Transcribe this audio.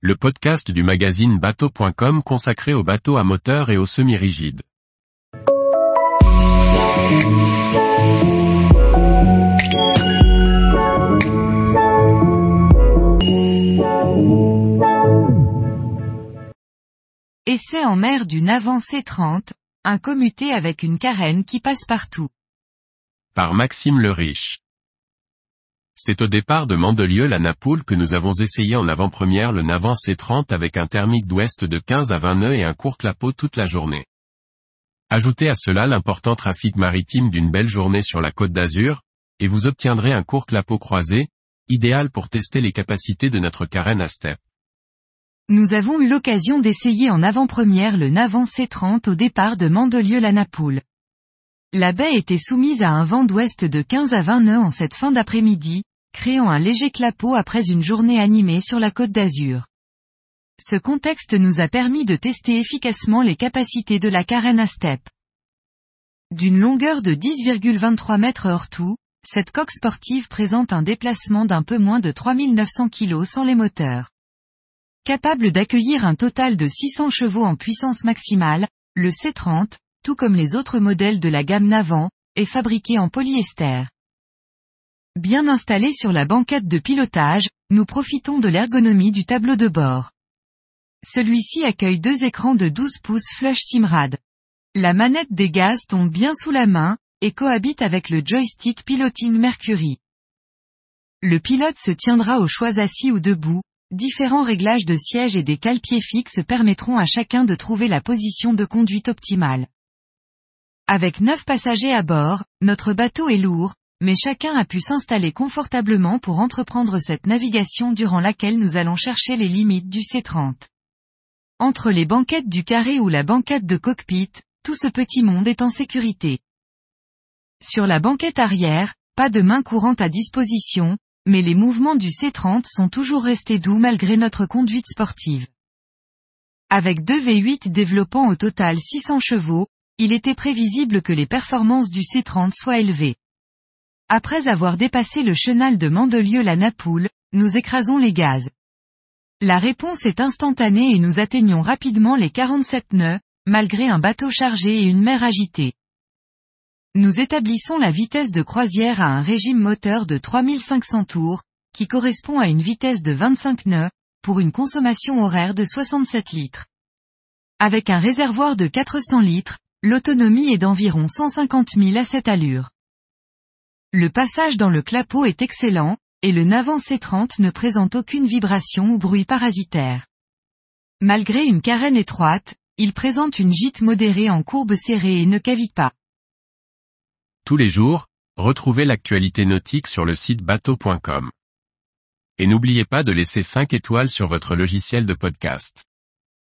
le podcast du magazine bateau.com consacré aux bateaux à moteur et aux semi-rigides. Essai en mer du Navan C30, un commuté avec une carène qui passe partout. Par Maxime le Riche. C'est au départ de Mandelieu la Napoule que nous avons essayé en avant-première le Navan C30 avec un thermique d'ouest de 15 à 20 nœuds et un court clapot toute la journée. Ajoutez à cela l'important trafic maritime d'une belle journée sur la côte d'Azur, et vous obtiendrez un court clapot croisé, idéal pour tester les capacités de notre carène à step. Nous avons eu l'occasion d'essayer en avant-première le Navan C30 au départ de Mandelieu la Napoule. La baie était soumise à un vent d'ouest de 15 à 20 nœuds en cette fin d'après-midi, créant un léger clapot après une journée animée sur la côte d'Azur. Ce contexte nous a permis de tester efficacement les capacités de la carène à step. D'une longueur de 10,23 mètres heure tout, cette coque sportive présente un déplacement d'un peu moins de 3900 kg sans les moteurs. Capable d'accueillir un total de 600 chevaux en puissance maximale, le C30, tout comme les autres modèles de la gamme Navan, est fabriqué en polyester. Bien installé sur la banquette de pilotage, nous profitons de l'ergonomie du tableau de bord. Celui-ci accueille deux écrans de 12 pouces Flush Simrad. La manette des gaz tombe bien sous la main, et cohabite avec le joystick Piloting Mercury. Le pilote se tiendra au choix assis ou debout, différents réglages de siège et des cale-pieds fixes permettront à chacun de trouver la position de conduite optimale. Avec neuf passagers à bord, notre bateau est lourd, mais chacun a pu s'installer confortablement pour entreprendre cette navigation durant laquelle nous allons chercher les limites du C30. Entre les banquettes du carré ou la banquette de cockpit, tout ce petit monde est en sécurité. Sur la banquette arrière, pas de main courante à disposition, mais les mouvements du C30 sont toujours restés doux malgré notre conduite sportive. Avec deux V8 développant au total 600 chevaux, il était prévisible que les performances du C30 soient élevées. Après avoir dépassé le chenal de Mandelieu la Napoule, nous écrasons les gaz. La réponse est instantanée et nous atteignons rapidement les 47 nœuds, malgré un bateau chargé et une mer agitée. Nous établissons la vitesse de croisière à un régime moteur de 3500 tours, qui correspond à une vitesse de 25 nœuds, pour une consommation horaire de 67 litres. Avec un réservoir de 400 litres, l'autonomie est d'environ 150 000 à cette allure. Le passage dans le clapot est excellent, et le Navan C30 ne présente aucune vibration ou bruit parasitaire. Malgré une carène étroite, il présente une gîte modérée en courbe serrée et ne cavite pas. Tous les jours, retrouvez l'actualité nautique sur le site bateau.com. Et n'oubliez pas de laisser 5 étoiles sur votre logiciel de podcast.